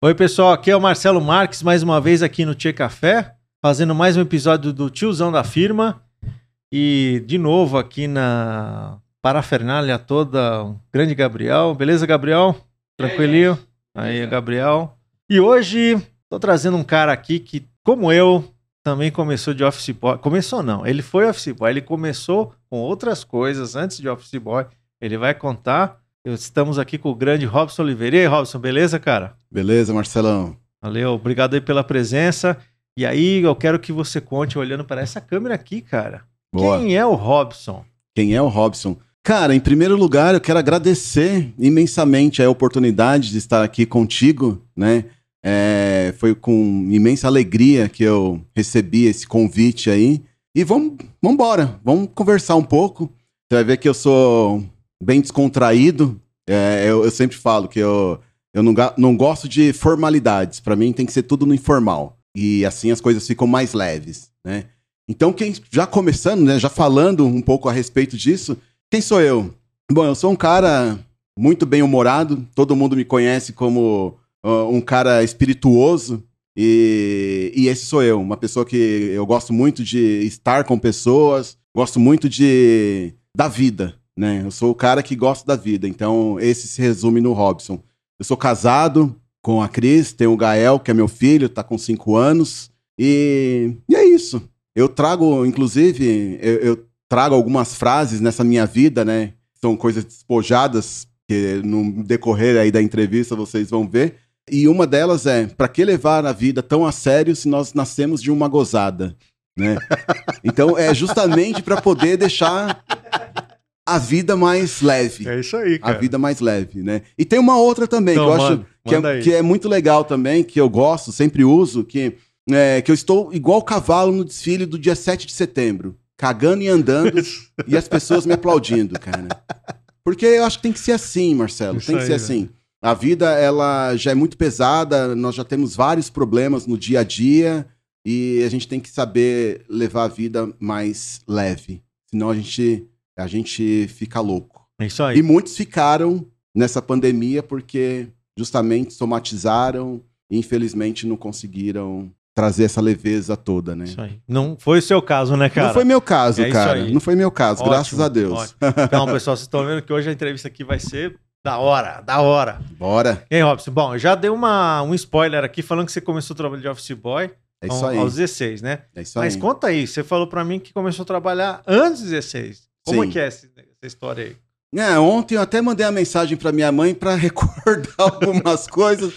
Oi, pessoal, aqui é o Marcelo Marques, mais uma vez aqui no Tia Café, fazendo mais um episódio do Tiozão da Firma. E de novo aqui na parafernália toda, o grande Gabriel. Beleza, Gabriel? Tranquilinho? Aí, Gabriel. E hoje tô trazendo um cara aqui que, como eu, também começou de office boy. Começou não, ele foi office boy, ele começou com outras coisas antes de office boy. Ele vai contar. Estamos aqui com o grande Robson Oliveira. E aí, Robson, beleza, cara? Beleza, Marcelão. Valeu, obrigado aí pela presença. E aí, eu quero que você conte olhando para essa câmera aqui, cara. Boa. Quem é o Robson? Quem é o Robson? Cara, em primeiro lugar, eu quero agradecer imensamente a oportunidade de estar aqui contigo, né? É, foi com imensa alegria que eu recebi esse convite aí. E vamos, vamos embora, vamos conversar um pouco. Você vai ver que eu sou bem descontraído. É, eu, eu, sempre falo que eu, eu não, não gosto de formalidades. Para mim tem que ser tudo no informal. E assim as coisas ficam mais leves, né? Então, quem já começando, né, já falando um pouco a respeito disso, quem sou eu? Bom, eu sou um cara muito bem humorado. Todo mundo me conhece como uh, um cara espirituoso. E, e esse sou eu, uma pessoa que eu gosto muito de estar com pessoas, gosto muito de da vida, né? Eu sou o cara que gosta da vida. Então, esse se resume no Robson. Eu sou casado com a Cris, tenho o Gael, que é meu filho, tá com cinco anos. E, e é isso. Eu trago, inclusive, eu, eu, trago algumas frases nessa minha vida, né? São coisas despojadas, que no decorrer aí da entrevista vocês vão ver. E uma delas é: para que levar a vida tão a sério se nós nascemos de uma gozada? Né? Então é justamente para poder deixar a vida mais leve. É isso aí, cara. A vida mais leve, né? E tem uma outra também então, que eu acho que é, que é, muito legal também, que eu gosto, sempre uso, que, é, que eu estou igual cavalo no desfile do dia 7 de setembro, cagando e andando e as pessoas me aplaudindo, cara. Porque eu acho que tem que ser assim, Marcelo. Isso tem que aí, ser assim. A vida, ela já é muito pesada, nós já temos vários problemas no dia a dia e a gente tem que saber levar a vida mais leve. Senão a gente a gente fica louco. É isso aí. E muitos ficaram nessa pandemia porque justamente somatizaram e infelizmente não conseguiram trazer essa leveza toda, né? Isso aí. Não foi o seu caso, né, cara? Não foi meu caso, é cara. Não foi meu caso, ótimo, graças a Deus. Ótimo. Então, pessoal, vocês estão vendo que hoje a entrevista aqui vai ser da hora, da hora. Bora. E aí, Robson? Bom, já dei uma, um spoiler aqui falando que você começou o trabalho de office boy é isso aí. aos 16, né? É isso aí. Mas conta aí, você falou para mim que começou a trabalhar antes dos 16. Como Sim. é que é essa, essa história aí? É, ontem eu até mandei a mensagem para minha mãe para recordar algumas coisas.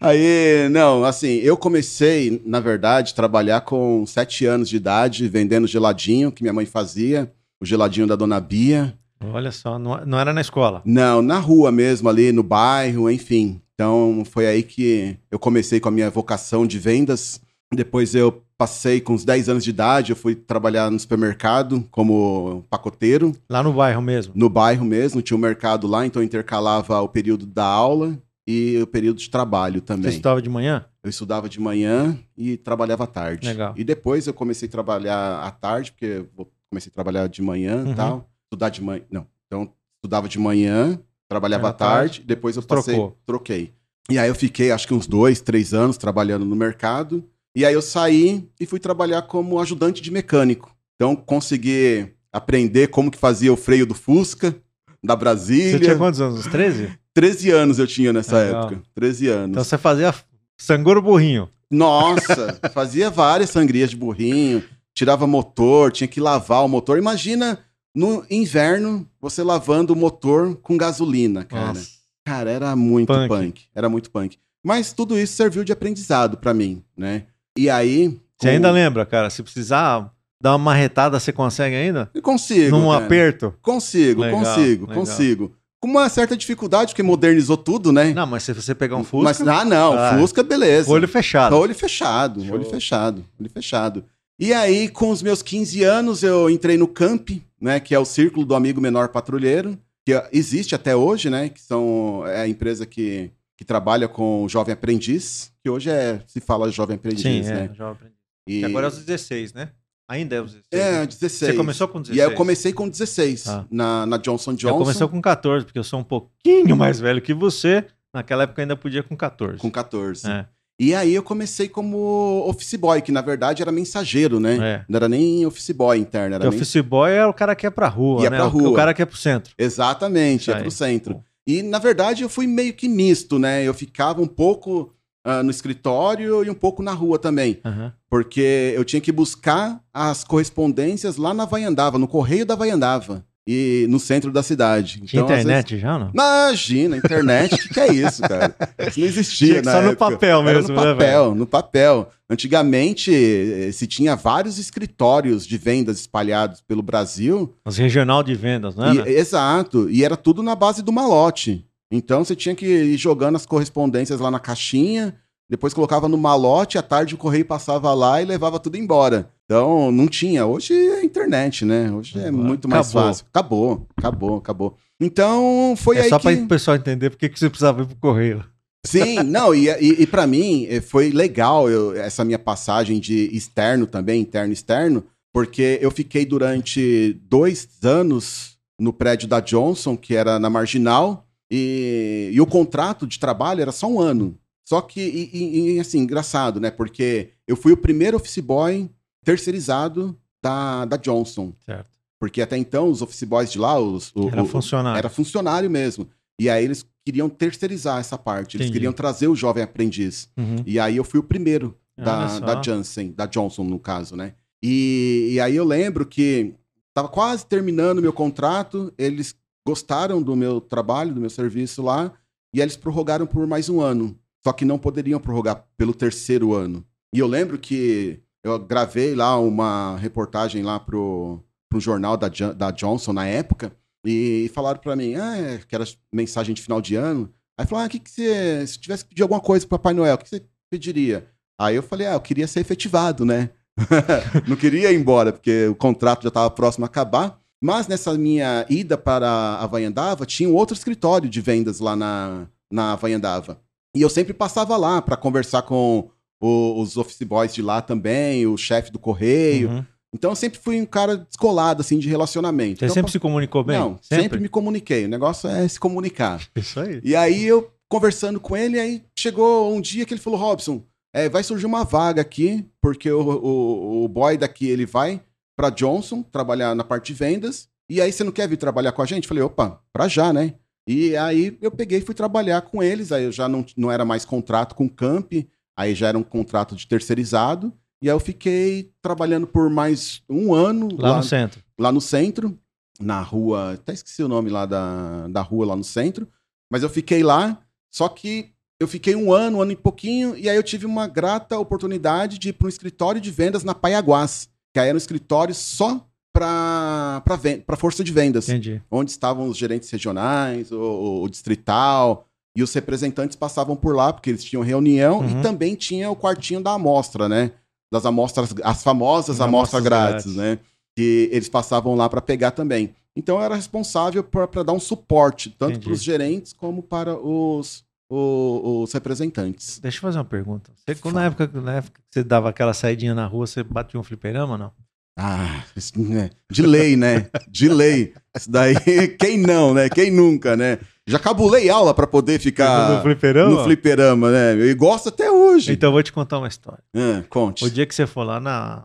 Aí, não, assim, eu comecei, na verdade, trabalhar com sete anos de idade, vendendo geladinho que minha mãe fazia, o geladinho da Dona Bia. Olha só, não, não era na escola? Não, na rua mesmo, ali no bairro, enfim. Então, foi aí que eu comecei com a minha vocação de vendas. Depois eu passei com uns 10 anos de idade, eu fui trabalhar no supermercado como pacoteiro. Lá no bairro mesmo? No bairro mesmo, tinha um mercado lá, então eu intercalava o período da aula e o período de trabalho também. Você estudava de manhã? Eu estudava de manhã e trabalhava à tarde. Legal. E depois eu comecei a trabalhar à tarde, porque eu comecei a trabalhar de manhã e uhum. tal. Estudar de manhã. Não. Então, estudava de manhã, trabalhava à tarde, tarde, depois eu passei, Trocou. troquei. E aí eu fiquei acho que uns dois, três anos trabalhando no mercado. E aí eu saí e fui trabalhar como ajudante de mecânico. Então consegui aprender como que fazia o freio do Fusca, da Brasília. Você tinha quantos anos? Uns 13? 13 anos eu tinha nessa Legal. época. 13 anos. Então você fazia sangoro burrinho. Nossa, fazia várias sangrias de burrinho, tirava motor, tinha que lavar o motor. Imagina no inverno você lavando o motor com gasolina, cara. Nossa. Cara, era muito punk. punk. Era muito punk. Mas tudo isso serviu de aprendizado para mim, né? E aí. Você ainda lembra, cara? Se precisar dar uma marretada, você consegue ainda? Eu consigo. Num cara. aperto? Consigo, legal, consigo, legal. consigo. Com uma certa dificuldade, porque modernizou tudo, né? Não, mas se você pegar um Fusca. Mas, ah, não, ah, Fusca, beleza. Olho fechado. Olho fechado, Show. olho fechado, olho fechado. E aí, com os meus 15 anos, eu entrei no CAMP, né? Que é o Círculo do Amigo Menor Patrulheiro, que existe até hoje, né? Que são, é a empresa que que trabalha com o jovem aprendiz, que hoje é, se fala jovem aprendiz, Sim, né? É, jovem aprendiz. E... agora é os 16, né? Ainda é os 16. É, né? 16. Você começou com 16? E aí eu comecei com 16 ah. na, na Johnson Johnson. Eu comecei com 14, porque eu sou um pouquinho mais velho que você. Naquela época ainda podia com 14. com 14. É, E aí eu comecei como office boy, que na verdade era mensageiro, né? é. Não era nem office boy interno, era Porque men- office boy é o cara que é pra rua, Ia né? pra O- rua. O cara que é pro centro. Exatamente, Isso é aí. pro centro. E na verdade eu fui meio que misto, né? Eu ficava um pouco ah, no escritório e um pouco na rua também. Aham. Porque eu tinha que buscar as correspondências lá na Vaiandava, no correio da Vaiandava. E no centro da cidade. Tinha Então, internet já ou não? vezes- Imagina, internet, o que, que é isso, cara? Isso não existia. Na só no época. papel Era mesmo, no né, papel, no papel. Antigamente, eh, se tinha vários escritórios de vendas espalhados pelo Brasil. Os regional de vendas, né? e- né? exato. E era tudo na base do malote. Então você tinha que ir jogando as correspondências lá na caixinha, depois colocava no malote, à tarde o correio passava lá e levava tudo embora. Então não tinha. Hoje é internet, né? Hoje é muito mais acabou. fácil. Acabou, acabou, acabou. Então foi é aí só que... para o pessoal entender por que você precisava ir pro correio. Sim, não, e, e, e para mim eh, foi legal eu- essa minha passagem de externo também, interno e externo, porque eu fiquei durante dois anos no prédio da Johnson, que era na Marginal, e, e o contrato de trabalho era só um ano. Só que, e- e, assim, engraçado, né? Porque eu fui o primeiro office boy terceirizado da, da Johnson. Certo. Porque até então os office boys de lá, os, o- Era o- funcionário. era funcionário mesmo. E aí eles queriam terceirizar essa parte. Eles Entendi. queriam trazer o jovem aprendiz. Uhum. E aí eu fui o primeiro da, da Janssen, da Johnson, no caso, né? E, e aí eu lembro que tava quase terminando meu contrato, eles gostaram do meu trabalho, do meu serviço lá, e eles prorrogaram por mais um ano. Só que não poderiam prorrogar pelo terceiro ano. E eu lembro que eu gravei lá uma reportagem lá pro, pro jornal da, da Johnson na época, e falaram pra mim, ah, é, que era mensagem de final de ano. Aí falaram, ah, que, que você. Se tivesse que pedir alguma coisa pro Papai Noel, o que você pediria? Aí eu falei, ah, eu queria ser efetivado, né? não queria ir embora, porque o contrato já estava próximo a acabar. Mas nessa minha ida para a Havaiandava, tinha um outro escritório de vendas lá na, na Havaiandava. E eu sempre passava lá para conversar com o- os office boys de lá também, o chefe do correio. Uhum. Então eu sempre fui um cara descolado, assim, de relacionamento. Você Então, sempre se comunicou bem? Não, sempre? me comuniquei. O negócio é se comunicar. Isso aí. E aí eu conversando com ele, aí chegou um dia que ele falou, Robson, é, vai surgir uma vaga aqui, porque o, o, o boy daqui, ele vai pra Johnson trabalhar na parte de vendas, e aí você não quer vir trabalhar com a gente? Falei, opa, pra já, né? E aí eu peguei e fui trabalhar com eles, aí eu já não, não era mais contrato com o Camp, aí já era um contrato de terceirizado, e aí eu fiquei trabalhando por mais um ano Lá, no centro. lá no centro, na rua, até esqueci o nome lá da, da rua lá no centro, mas eu fiquei lá, só que eu fiquei um ano, um ano e pouquinho, e aí eu tive uma grata oportunidade de ir para um escritório de vendas na Paiaguás, que aí era um escritório só para força de vendas, Entendi. onde estavam os gerentes regionais, o- o distrital, e os representantes passavam por lá, porque eles tinham reunião, Uhum. e também tinha o quartinho da amostra, né? Das amostras, as famosas As amostras amostras grátis, grátis. né? Que eles passavam lá para pegar também. Então eu era responsável para dar um suporte, tanto para os gerentes como para os, o- os representantes. Deixa eu fazer uma pergunta. Você, quando na, época, na época que você dava aquela saidinha na rua, você batia um fliperama ou não? Ah, né? de lei, né? De lei. Isso daí, quem não, né? Quem nunca, né? Já cabulei aula para poder ficar no fliperama? no fliperama, né? E gosto até hoje. Então eu vou te contar uma história. Ah, conte. O dia que você for lá na,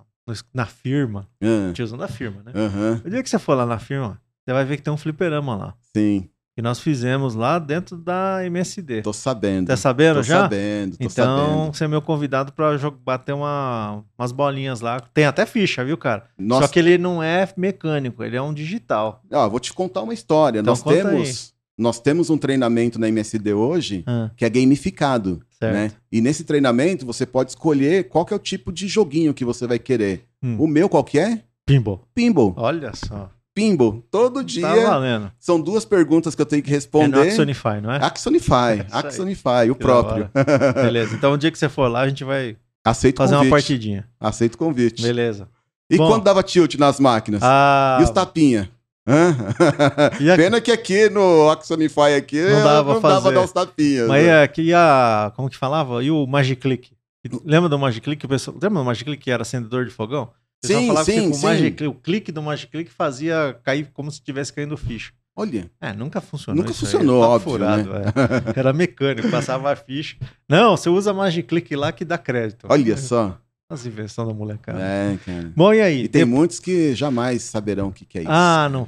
na firma, Ah, tiozão da firma, né? aham, O dia que você for lá na firma, você vai ver que tem um fliperama lá. sim, Que nós fizemos lá dentro da MSD. tô sabendo. Tá sabendo tô já? sabendo, tô Então, sabendo. você é meu convidado pra bater uma, umas bolinhas lá. Tem até ficha, viu, cara? Nossa, Só que ele não é mecânico, ele é um digital. ó, vou te contar uma história. Então nós temos, nós temos um treinamento na MSD hoje Ah, que é gamificado, certo. né? E nesse treinamento você pode escolher qual que é o tipo de joguinho que você vai querer. Hum. O meu qual que é? Pinball. Pinball. Olha só. Pinball. Todo dia Tá valendo. são duas perguntas que eu tenho que É no responder. Axonify, não é? Axonify, aí. Axonify, o Que próprio. Beleza. Então, o dia que você for lá, a gente vai Aceito fazer convite. uma partidinha. Aceito o convite. Beleza. E Bom. quando dava tilt nas máquinas? Ah, E os tapinha? Pena que aqui no Axonify aqui Não dava não fazer. dava dar os tapinhas. mas né? é aqui a. Como que falava? E o Magic Click? Lembra do Magic Click? O pessoal, lembra do Magic Click que era acendedor de fogão? O pessoal Sim, falava que sim, o, sim. Magic o clique do Magic Click fazia cair como se estivesse caindo ficha. Olha, É, nunca funcionou. Nunca aí, funcionou, papo óbvio, né? é. Era mecânico, passava a ficha. Não, você usa Magic Click lá que dá crédito. olha só. As invenções da molecada. É, cara. Bom, e aí? E tem muitos que jamais saberão o que, que é isso. Ah, não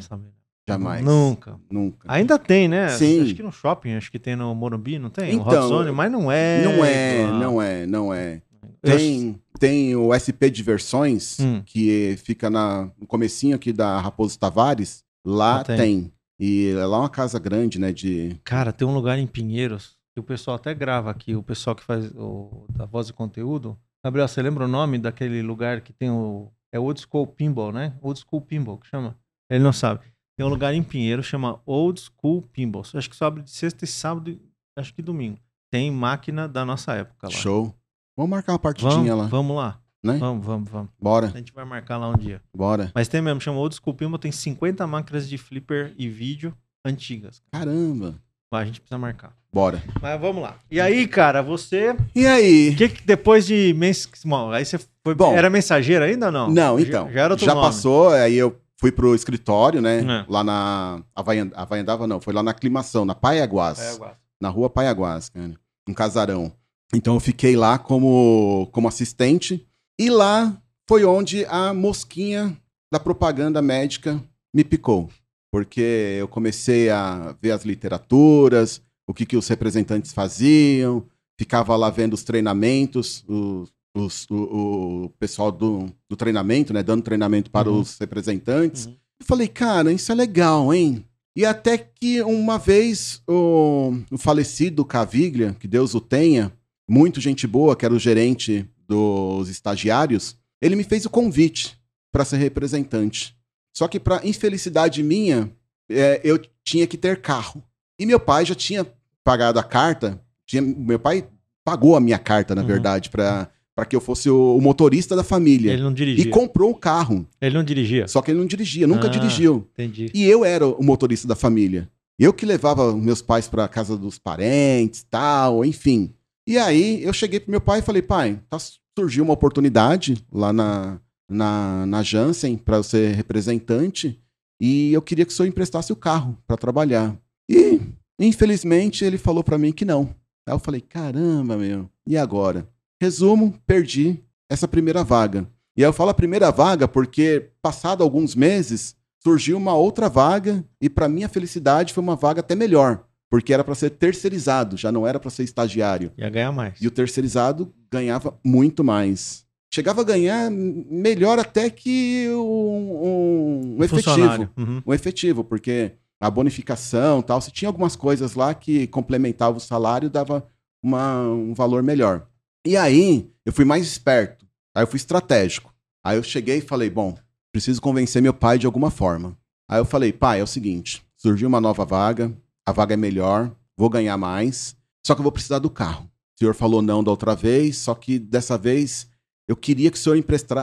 jamais. Nunca. Nunca. Ainda tem, né? Sim. Acho que no shopping, acho que tem no Morumbi, não tem? o Então, Hot Zone, mas não é. Não é, igual. não é, não é. Eu- Tem, tem o SP Diversões, Hum. que fica na, no comecinho aqui da Raposo Tavares. Lá Ah, tem. tem. E é lá uma casa grande, né? De. Cara, tem um lugar em Pinheiros que o pessoal até grava aqui, o pessoal que faz o da voz e conteúdo. Gabriel, você lembra o nome daquele lugar que tem o. É Old School Pinball, né? Old School Pinball, que chama? Ele não sabe. Tem um lugar em Pinheiros chama Old School Pinball. Acho que só abre de sexta e sábado, acho que domingo. Tem máquina da nossa época lá. Show. Vamos marcar uma partidinha Vamos, lá, vamos lá. né? Vamos, vamos, vamos. Bora, A gente vai marcar lá um dia. bora. Mas tem mesmo, chama Old School Pinball, tem 50 máquinas de flipper e vídeo antigas. Caramba. Lá, a gente precisa marcar. Bora. Mas vamos lá. E aí, cara, você. E aí? Que que depois de. Mens... Bom, aí você foi. Bom. era mensageiro ainda ou não? Não, Já- então. Já, era outro já nome. passou, aí eu fui pro escritório, né? É. Lá na. Havaian- Havaiandava não, foi lá na aclimação, na Paiaguás. Agora. na rua Paiaguás, cara, um casarão. Então eu fiquei lá como, como assistente e lá foi onde a mosquinha da propaganda médica me picou. Porque eu comecei a ver as literaturas, o que, que os representantes faziam, ficava lá vendo os treinamentos, os- os- o, o pessoal do, do treinamento, né, dando treinamento para Uhum. os representantes. Uhum. Eu falei, cara, isso é legal, hein? E até que uma vez o, o falecido Caviglia, que Deus o tenha, muito gente boa, que era o gerente dos estagiários, ele me fez o convite para ser representante. Só que, para infelicidade minha, é, eu tinha que ter carro. E meu pai já tinha pagado a carta, tinha- meu pai pagou a minha carta, na Uhum. verdade, para que eu fosse o, o motorista da família. Ele não E dirigia. comprou o carro. Ele não dirigia. Só que ele não dirigia, nunca Ah. dirigiu. Entendi. E eu era o motorista da família. Eu que levava meus pais para casa dos parentes, tal, enfim. E aí eu cheguei pro meu pai e falei: "Pai, tá, surgiu uma oportunidade lá na na, na Janssen para ser representante e eu queria que o senhor emprestasse o carro para trabalhar". E infelizmente ele falou para mim que não. Aí eu falei: "Caramba, meu. E agora?" Resumo, perdi essa primeira vaga. E aí eu falo a primeira vaga porque passado alguns meses surgiu uma outra vaga e para minha felicidade foi uma vaga até melhor, porque era para ser terceirizado, já não era para ser estagiário. Ia ganhar mais. E o terceirizado ganhava muito mais. Chegava a ganhar melhor até que um, um- um efetivo. Uhum. Um efetivo, porque a bonificação tal, se tinha algumas coisas lá que complementavam o salário, dava uma- um valor melhor. E aí, eu fui mais esperto. Aí eu fui estratégico. Aí eu cheguei e falei, bom, preciso convencer meu pai de alguma forma. Aí eu falei, pai, é o seguinte, surgiu uma nova vaga, a vaga é melhor, vou ganhar mais, só que eu vou precisar do carro. O senhor falou não da outra vez, só que dessa vez eu queria que o senhor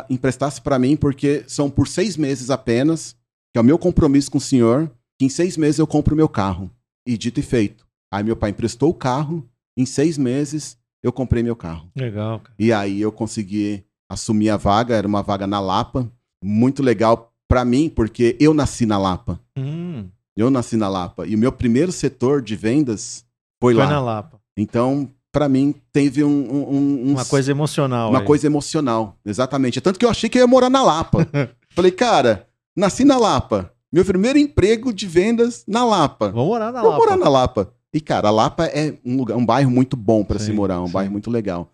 emprestasse para mim, porque são por seis meses apenas, que é o meu compromisso com o senhor, que em seis meses eu compro o meu carro. E dito e feito. Aí meu pai emprestou o carro, em seis meses eu comprei meu carro. Legal, cara. E aí eu consegui assumir a vaga, era uma vaga na Lapa, muito legal pra mim, porque eu nasci na Lapa. Hum, Eu nasci na Lapa e o meu primeiro setor de vendas foi, foi lá. na Lapa. Então, pra mim teve um, um- um- Uma coisa emocional. uma aí. coisa emocional, exatamente. Tanto que eu achei que eu ia morar na Lapa. Falei, cara, nasci na Lapa. Meu primeiro emprego de vendas na Lapa. Vamos morar na Vou Lapa. morar na Lapa. E, cara, a Lapa é um, lugar, um bairro muito bom pra se morar, um sim. bairro muito legal.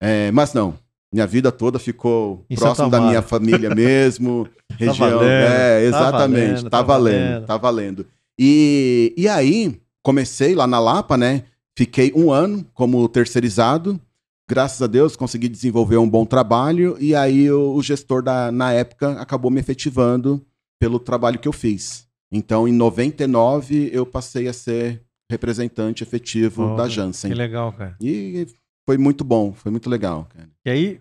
É, mas não, minha vida toda ficou Em próximo da minha família mesmo, região. valendo, é, tá exatamente, valendo, tá, tá valendo, valendo. tá valendo. E, e aí, comecei lá na Lapa, né? Fiquei um ano como terceirizado. Graças a Deus, consegui desenvolver um bom trabalho. E aí, o, o gestor da, na época acabou me efetivando pelo trabalho que eu fiz. Então, em 99, eu passei a ser representante efetivo Oh, da Que Janssen. legal, cara. E foi muito bom, foi muito legal, cara. E aí,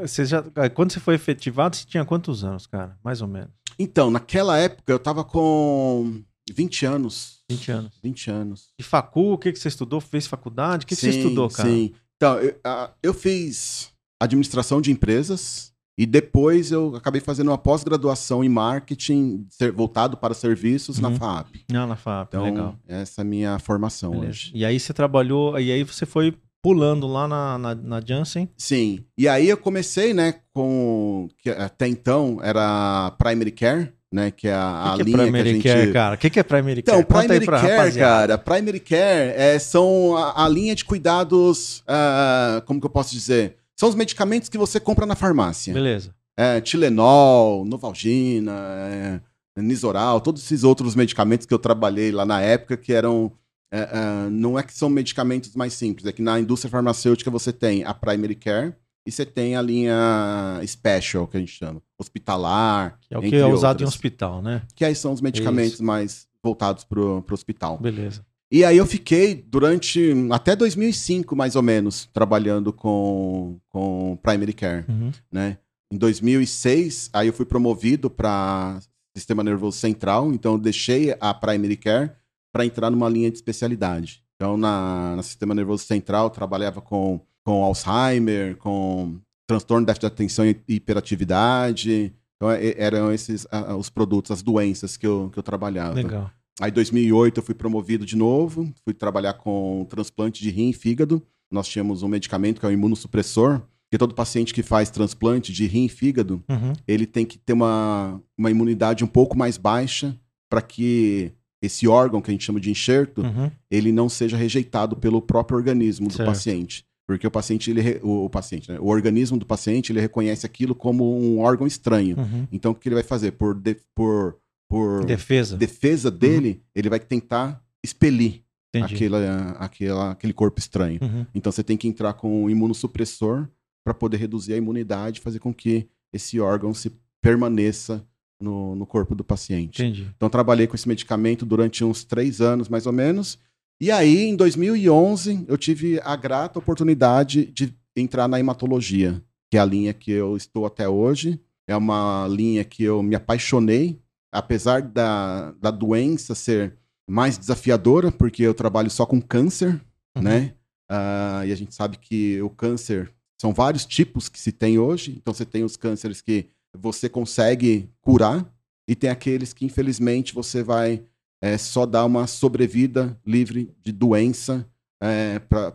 você já, quando você foi efetivado, você tinha quantos anos, cara? Mais ou menos. Então, naquela época, eu tava com 20 anos. 20 anos. 20 anos. De facu, o que, que você estudou? Fez faculdade? O que, que você Sim, estudou, cara? Sim. Então, eu, ah, eu fiz administração de empresas E depois eu acabei fazendo uma pós-graduação em marketing ser- voltado para serviços na Uhum. FAP. Não, na FAP, Então, legal. essa é a minha formação Beleza. hoje. E aí você trabalhou, e aí você foi pulando lá na, na, na Janssen. Sim. E aí eu comecei, né, com. Que até então era a Primary Care, né? Que é a, O a que, que é linha Primary que a gente. Care, cara? O que, que é Primary Então, Care? Conta aí Primary Care, rapaziada. cara, Primary Care é, são a, a linha de cuidados, ah, como que eu posso dizer? São os medicamentos que você compra na farmácia. Beleza. É, Tilenol, Novalgina, é, Nisoral, todos esses outros medicamentos que eu trabalhei lá na época que eram... é, é, não é que são medicamentos mais simples, é que na indústria farmacêutica você tem a Primary Care e você tem a linha Special, que a gente chama, hospitalar, Que é o que é usado em outras. hospital, né? que aí são os medicamentos mais voltados para o hospital. Beleza. E aí eu fiquei durante até 2005, mais ou menos, trabalhando com, com Primary Care, Uhum. né? Em 2006, aí eu fui promovido para Sistema Nervoso Central, então eu deixei a Primary Care para entrar numa linha de especialidade. Então, na, na Sistema Nervoso Central, eu trabalhava com, com Alzheimer, com transtorno de déficit de atenção e hiperatividade. Então, é- eram esses os produtos, as doenças que eu, que eu trabalhava. Legal. Aí, em 2008, eu fui promovido de novo, fui trabalhar com transplante de rim e fígado. Nós tínhamos um medicamento que é o imunossupressor, que todo paciente que faz transplante de rim e fígado, Uhum. ele tem que ter uma, uma imunidade um pouco mais baixa para que esse órgão que a gente chama de enxerto, Uhum. ele não seja rejeitado pelo próprio organismo do Certo. paciente. Porque o paciente, ele, o, o paciente, né? o organismo do paciente, ele reconhece aquilo como um órgão estranho. Uhum. Então, o que ele vai fazer? Por, de- por, por Defesa. defesa dele, ele vai tentar expelir aquela, aquela, aquele corpo estranho. Uhum. Então você tem que entrar com um imunossupressor para poder reduzir a imunidade, fazer com que esse órgão se permaneça no, no corpo do paciente. Entendi. Então trabalhei com esse medicamento durante uns três anos, mais ou menos. E aí, em 2011, eu tive a grata oportunidade de entrar na hematologia, que é a linha que eu estou até hoje. É uma linha que eu me apaixonei, apesar da, da doença ser mais desafiadora, porque eu trabalho só com câncer, Uhum. né? Ah, e a gente sabe que o câncer são vários tipos que se tem hoje. Então você tem os cânceres que você consegue curar e tem aqueles que infelizmente você vai é, só dar uma sobrevida livre de doença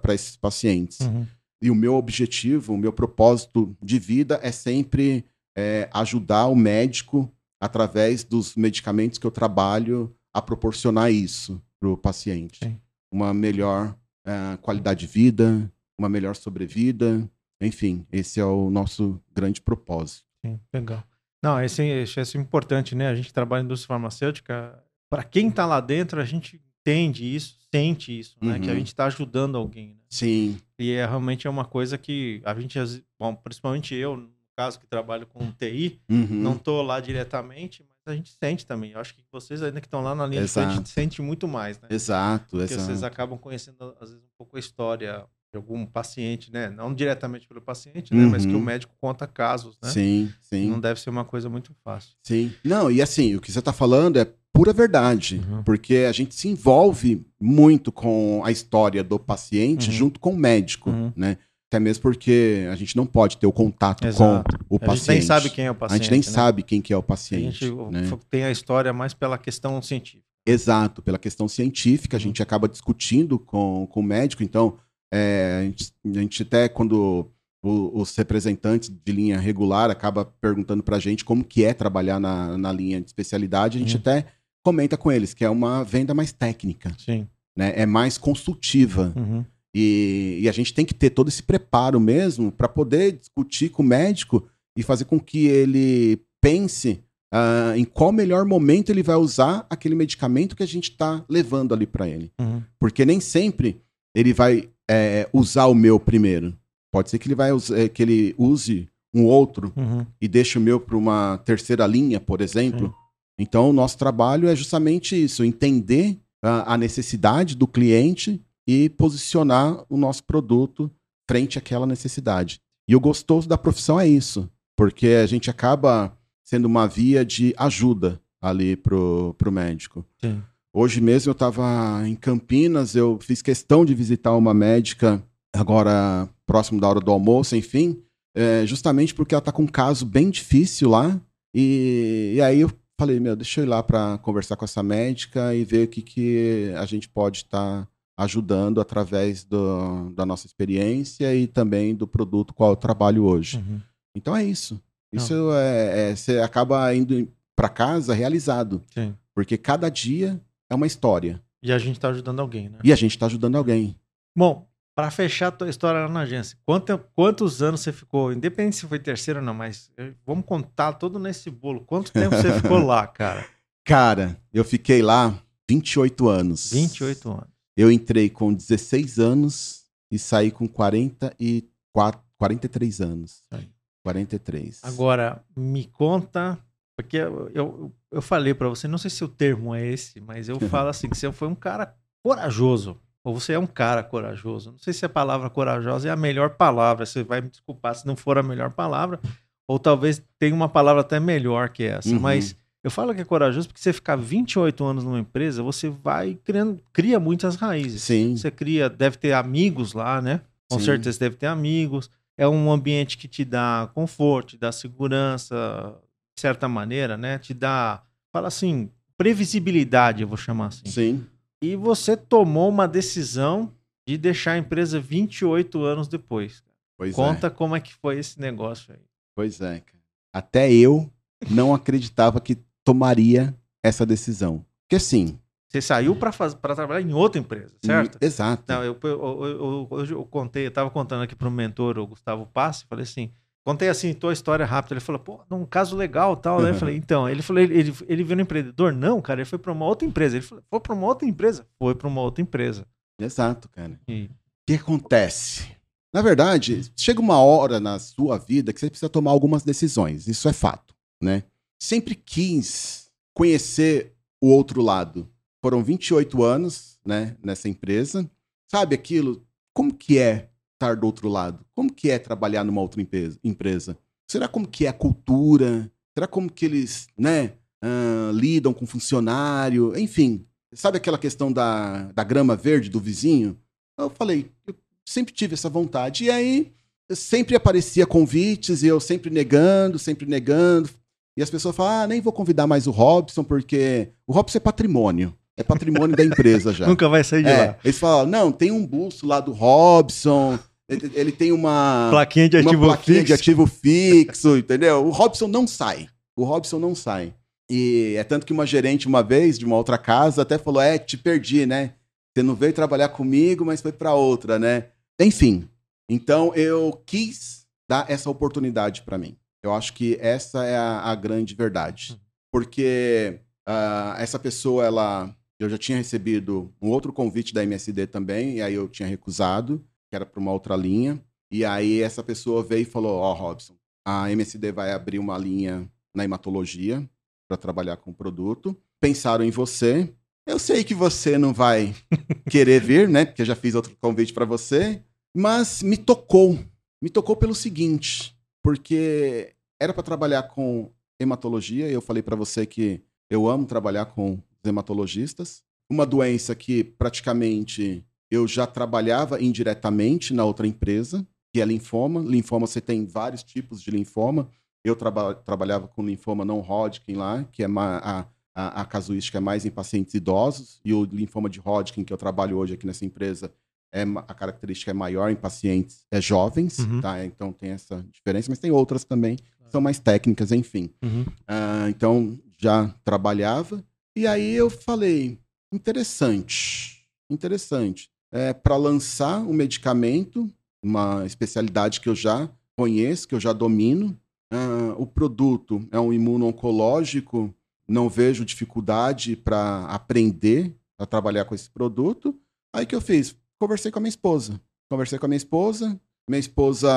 para esses pacientes. Uhum. E o meu objetivo, o meu propósito de vida é sempre é, ajudar o médico, através dos medicamentos que eu trabalho, a proporcionar isso para o paciente. Sim. Uma melhor eh, qualidade de vida, uma melhor sobrevida. Enfim, esse é o nosso grande propósito. Sim, legal. Não, esse, esse é importante, né? A gente trabalha em indústria farmacêutica. Para quem tá lá dentro, a gente entende isso, sente isso, né? Uhum. Que a gente tá ajudando alguém. Né? Sim, E é realmente é uma coisa que a gente, bom, principalmente eu, caso que trabalho com TI, Uhum. não tô lá diretamente, mas a gente sente também. Eu acho que vocês ainda que estão lá na linha de Exato. frente sentem muito mais, né? exato, Porque exato. vocês acabam conhecendo, às vezes, um pouco a história de algum paciente, né? Não diretamente pelo paciente, né? Mas que o Uhum. médico conta casos, né? Sim, sim. Não deve ser uma coisa muito fácil. Sim. Não, e assim, o que você está falando é pura verdade, Uhum. porque a gente se envolve muito com a história do paciente Uhum. junto com o médico, Uhum. né? Até mesmo porque a gente não pode ter o contato Exato. com o A paciente. gente nem sabe quem é o A paciente. gente nem né? sabe quem que é o A paciente. gente né? tem a história mais pela questão científica. Exato, pela questão científica, a Uhum. gente acaba discutindo com, com o médico, então é, a, gente, a gente até quando o- os representantes de linha regular acaba perguntando pra gente como que é trabalhar na, na linha de especialidade, a gente Uhum. até comenta com eles que é uma venda mais técnica, Sim. né? É mais consultiva. Uhum. E, e a gente tem que ter todo esse preparo mesmo para poder discutir com o médico e fazer com que ele pense ah, em qual melhor momento ele vai usar aquele medicamento que a gente está levando ali para ele. Uhum. Porque nem sempre ele vai é, usar o meu primeiro. Pode ser que ele vai é, que ele use um outro Uhum. e deixe o meu para uma terceira linha, por exemplo. Então, o nosso trabalho é justamente isso: entender a, a necessidade do cliente e posicionar o nosso produto frente àquela necessidade. E o gostoso da profissão é isso, porque a gente acaba sendo uma via de ajuda ali pro, pro médico. Sim. Hoje mesmo eu estava em Campinas, eu fiz questão de visitar uma médica agora próximo da hora do almoço, enfim. é, justamente porque ela tá com um caso bem difícil lá. E, e aí eu falei, meu, deixa eu ir lá para conversar com essa médica e ver o que, que a gente pode estar tá ajudando através do, da nossa experiência e também do produto qual eu trabalho hoje. Uhum. Então é isso. Isso é, é, você acaba indo para casa realizado. Sim. Porque cada dia é uma história. E a gente está ajudando alguém, né? E a gente está ajudando alguém. Bom, para fechar a tua história lá na agência, quanto, quantos anos você ficou? Independente se foi terceiro ou não, mas eh, vamos contar todo nesse bolo. Quanto tempo você ficou lá, cara? Cara, eu fiquei lá 28 anos. 28 anos. Eu entrei com 16 anos e saí com 44, 43 anos. Aí. 43. Agora, me conta, porque eu, eu, eu falei para você, não sei se o termo é esse, mas eu falo assim, que você foi um cara corajoso. Ou você é um cara corajoso. Não sei se a palavra corajosa é a melhor palavra. Você vai me desculpar se não for a melhor palavra. Ou talvez tenha uma palavra até melhor que essa. Uhum. Mas eu falo que é corajoso porque você ficar 28 anos numa empresa, você vai criando, cria muitas raízes. Sim. Você cria, deve ter amigos lá, né? Com Sim. certeza deve ter amigos. É um ambiente que te dá conforto, te dá segurança, de certa maneira, né? Te dá, fala assim, previsibilidade, eu vou chamar assim. Sim. E você tomou uma decisão de deixar a empresa 28 anos depois. Pois Conta é. como é que foi esse negócio aí. Pois é, cara. Até eu não acreditava que tomaria essa decisão. Porque assim. Você saiu para trabalhar em outra empresa, certo? Exato. Não, eu, eu, eu, eu, contei, eu estava contando aqui para o mentor, o Gustavo Passi, falei assim: Contei assim, tua história rápida. Ele falou, pô, um caso legal tal, né? Eu falei, então, ele falou, ele, ele, ele viu no empreendedor? Não, cara, ele foi para uma outra empresa. Ele falou, foi para uma outra empresa? Foi para uma outra empresa. Exato, cara. E... O que acontece? Na verdade, chega uma hora na sua vida que você precisa tomar algumas decisões. Isso é fato, né? Sempre quis conhecer o outro lado. Foram 28 anos, né, nessa empresa. Sabe aquilo? Como que é estar do outro lado? Como que é trabalhar numa outra empresa? Será como que é a cultura? Será como que eles, né, uh, lidam com funcionário? Enfim, sabe aquela questão da, da grama verde do vizinho? Eu falei, eu sempre tive essa vontade. E aí, sempre aparecia convites e eu sempre negando, sempre negando. E as pessoas falam, ah, nem vou convidar mais o Robson, porque o Robson é patrimônio. É patrimônio da empresa já. Nunca vai sair de é, lá. Eles falam, não, tem um busto lá do Robson, ele, ele tem uma plaquinha de ativo plaquinha fixo. de ativo fixo, entendeu? O Robson não sai. O Robson não sai. E é tanto que uma gerente, uma vez, de uma outra casa, até falou: É, te perdi, né? Você não veio trabalhar comigo, mas foi para outra, né? Enfim. Então eu quis dar essa oportunidade para mim. Eu acho que essa é a, a grande verdade. Porque uh, essa pessoa, ela. Eu já tinha recebido um outro convite da MSD também, e aí eu tinha recusado que era para uma outra linha. E aí essa pessoa veio e falou: Ó, oh, Robson, a MSD vai abrir uma linha na hematologia para trabalhar com o produto. Pensaram em você. Eu sei que você não vai querer vir, né? Porque eu já fiz outro convite para você. Mas me tocou. Me tocou pelo seguinte, porque era para trabalhar com hematologia. E eu falei para você que eu amo trabalhar com hematologistas. Uma doença que praticamente eu já trabalhava indiretamente na outra empresa, que é linfoma. Linfoma, você tem vários tipos de linfoma. Eu traba trabalhava com linfoma não Hodgkin lá, que é a, a, a, casuística é mais em pacientes idosos, e o linfoma de Hodgkin, que eu trabalho hoje aqui nessa empresa, é, a característica é maior em pacientes é, jovens, uhum. tá? Então tem essa diferença, mas tem outras também, que são mais técnicas, enfim. Uhum. Uh, então já trabalhava, e aí eu falei, interessante, interessante é, para lançar um medicamento, uma especialidade que eu já conheço, que eu já domino. Uh, o produto é um imuno-oncológico, não vejo dificuldade para aprender a trabalhar com esse produto. Aí que eu fiz? Conversei com a minha esposa. Conversei com a minha esposa. Minha esposa,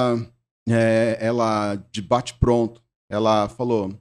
é, ela de bate pronto, ela falou: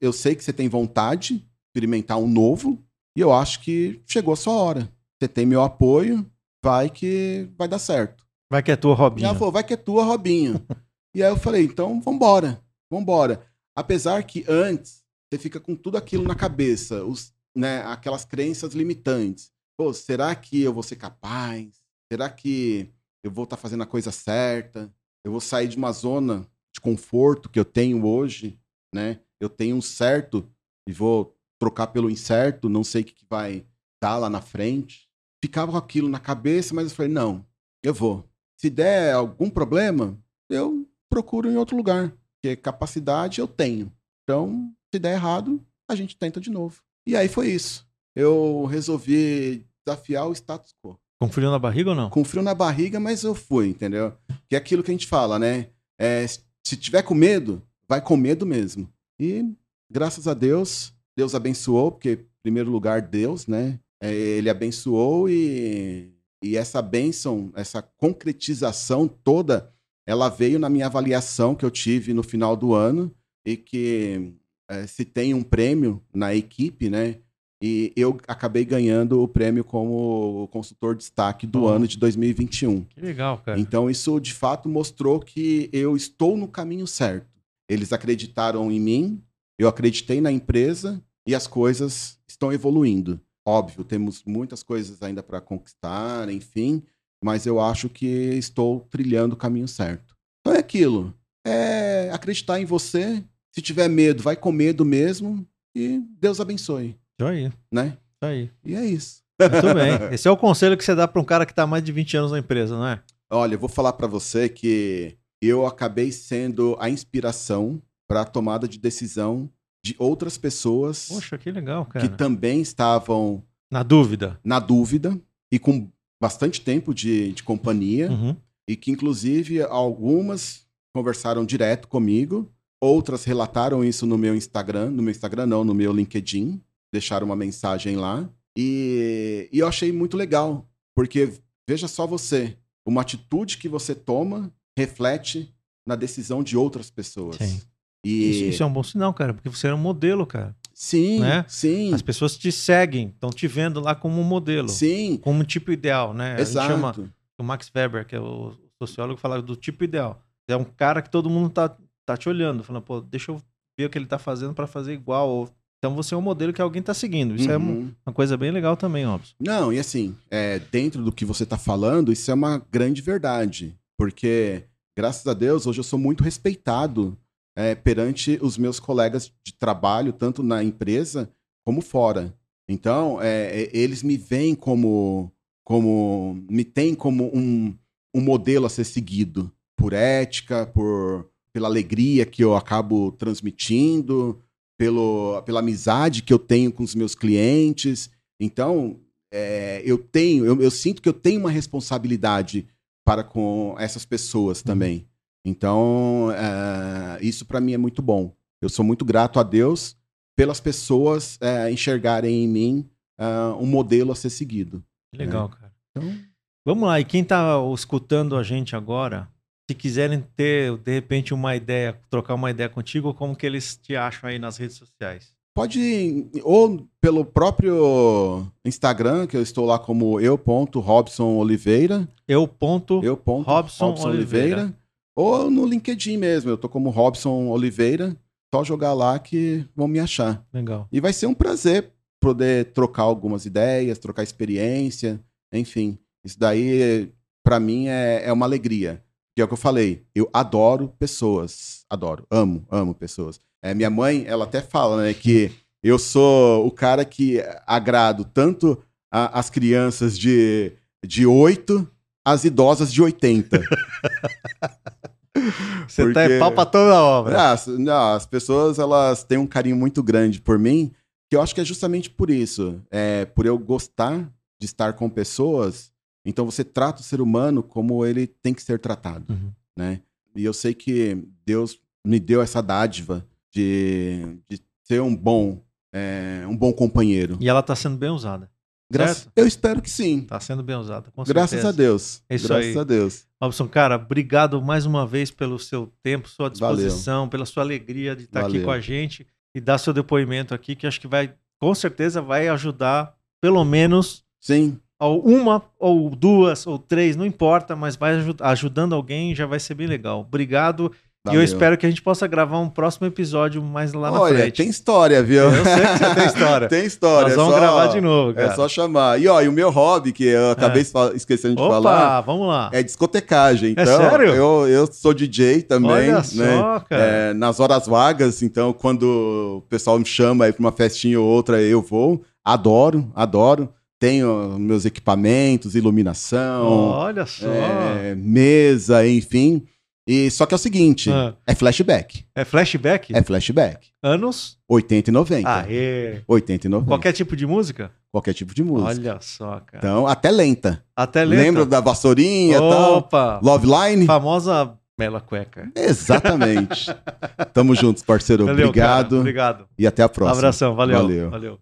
Eu sei que você tem vontade de experimentar um novo, e eu acho que chegou a sua hora. Você tem meu apoio, vai que vai dar certo. Vai que é tua, Robinho. Ela falou, vai que é tua, Robinho. e aí eu falei, então vambora, vambora. Apesar que antes você fica com tudo aquilo na cabeça, os, né, aquelas crenças limitantes. Pô, será que eu vou ser capaz? Será que eu vou estar tá fazendo a coisa certa? Eu vou sair de uma zona de conforto que eu tenho hoje, né? Eu tenho um certo e vou trocar pelo incerto, não sei o que que vai dar lá na frente. Ficava com aquilo na cabeça, mas eu falei, não, eu vou. Se der algum problema, eu procuro em outro lugar, porque capacidade eu tenho. Então, se der errado, a gente tenta de novo. E aí foi isso. Eu resolvi desafiar o status quo. Com frio na barriga ou não? Com frio na barriga, mas eu fui, entendeu? Que é aquilo que a gente fala, né? É, se tiver com medo, vai com medo mesmo. E graças a Deus, Deus abençoou, porque em primeiro lugar Deus, né? É, ele abençoou e, e essa bênção, essa concretização toda, ela veio na minha avaliação que eu tive no final do ano e que é, se tem um prêmio na equipe, né? E eu acabei ganhando o prêmio como consultor destaque do Oh. ano de 2021. Que legal, cara. Então, isso de fato mostrou que eu estou no caminho certo. Eles acreditaram em mim, eu acreditei na empresa e as coisas estão evoluindo. Óbvio, temos muitas coisas ainda para conquistar, enfim, mas eu acho que estou trilhando o caminho certo. Então é aquilo. É acreditar em você. Se tiver medo, vai com medo mesmo e Deus abençoe, Isso aí, isso né? aí. E é isso. Muito bem. Esse é o conselho que você dá para um cara que tá há mais de 20 anos na empresa, não é? Olha, eu vou falar pra você que eu acabei sendo a inspiração para a tomada de decisão de outras pessoas Poxa, que legal, cara. que também estavam Na dúvida. na dúvida e com bastante tempo de, de companhia Uhum. e que inclusive algumas conversaram direto comigo, outras relataram isso no meu Instagram, no meu Instagram não, no meu LinkedIn, deixaram uma mensagem lá e, e eu achei muito legal, porque veja só você, uma atitude que você toma reflete na decisão de outras pessoas. Sim. E Isso, isso é um bom sinal, cara, porque você é um modelo, cara. sim, né? sim, As pessoas te seguem, estão te vendo lá como um modelo, sim, como um tipo ideal, né? Gente chama, exato. o Max Weber, que é o sociólogo, fala do tipo ideal. É um cara que todo mundo tá, tá te olhando, falando, pô, deixa eu ver o que ele tá fazendo para fazer igual. ou- Então você é um modelo que alguém tá seguindo. Isso é uma, Uhum. uma coisa bem legal também, Robson. Não, e assim, é, dentro do que você está falando, isso é uma grande verdade. Porque, graças a Deus, hoje eu sou muito respeitado é, perante os meus colegas de trabalho, tanto na empresa como fora. Então, é, é, eles me veem como. como me têm como um, um modelo a ser seguido. Por ética, por, pela alegria que eu acabo transmitindo, pelo, pela amizade que eu tenho com os meus clientes. Então, é, eu tenho, eu, eu sinto que eu tenho uma responsabilidade para com essas pessoas também. Então, é, isso para mim é muito bom. Eu sou muito grato a Deus pelas pessoas é, enxergarem em mim é, um modelo a ser seguido. Legal, cara. Então, Vamos lá, e quem tá escutando a gente agora, se quiserem ter, de repente, uma ideia, trocar uma ideia contigo, como que eles te acham aí nas redes sociais? pode ou pelo próprio Instagram, que eu estou lá como eu.robsonoliveira, Eu ponto eu ponto Robson Oliveira. Ou no LinkedIn mesmo, eu tô como Robson Oliveira. Só jogar lá que vão me achar. Legal. E vai ser um prazer poder trocar algumas ideias, trocar experiência, enfim. Isso daí, pra mim, é, é uma alegria. Que é o que eu falei, eu adoro pessoas. Adoro, amo, amo pessoas. É, minha mãe, ela até fala, né, que eu sou o cara que agrado tanto a- as crianças de, de 8 às idosas de 80. Você tá Porque- é pau pra toda a obra. Ah, as- não, as pessoas elas têm um carinho muito grande por mim, que eu acho que é justamente por isso. É, por eu gostar de estar com pessoas, então você trata o ser humano como ele tem que ser tratado, Uhum. né? E eu sei que Deus me deu essa dádiva de, de ser um bom, é, um bom companheiro. E ela tá sendo bem usada. Graças, eu espero que sim. Tá sendo bem usada, com Graças certeza. a Deus. É isso Graças aí. a Deus. Robson, cara, obrigado mais uma vez pelo seu tempo, sua Valeu. disposição, pela sua alegria de estar aqui Valeu. com a gente e dar seu depoimento aqui, que acho que vai, com certeza, vai ajudar, pelo menos, Sim, a uma ou duas ou três, não importa, mas vai aju- ajudando alguém já vai ser bem legal. Obrigado E eu espero que a gente possa gravar um próximo episódio mais lá na Olha, frente. tem história, viu? Eu sei que você tem história. tem história. Nós é vamos só- gravar de novo, cara. É só chamar. E ó, e o meu hobby, que eu acabei fa- esquecendo de Opa, falar, vamos lá. é discotecagem. É Então, sério? Eu, eu sou DJ também, Olha né? só, cara. É, nas horas vagas, então, quando o pessoal me chama aí pra uma festinha ou outra, eu vou. Adoro, adoro. Tenho meus equipamentos, iluminação, Olha só. é, mesa, enfim. E só que é o seguinte, Ah. é flashback. É flashback? É flashback. Anos? 80 e 90. Aê. 80 e 90. Qualquer tipo de música? Qualquer tipo de música. Olha só, cara. Então, até lenta. Até lenta. Lembra da vassourinha e tal? Opa. Love Line? Famosa Mela Cueca. Exatamente. Tamo juntos, parceiro. Valeu, Obrigado. cara. Obrigado. E até a próxima. Abração. Valeu. Valeu. Valeu.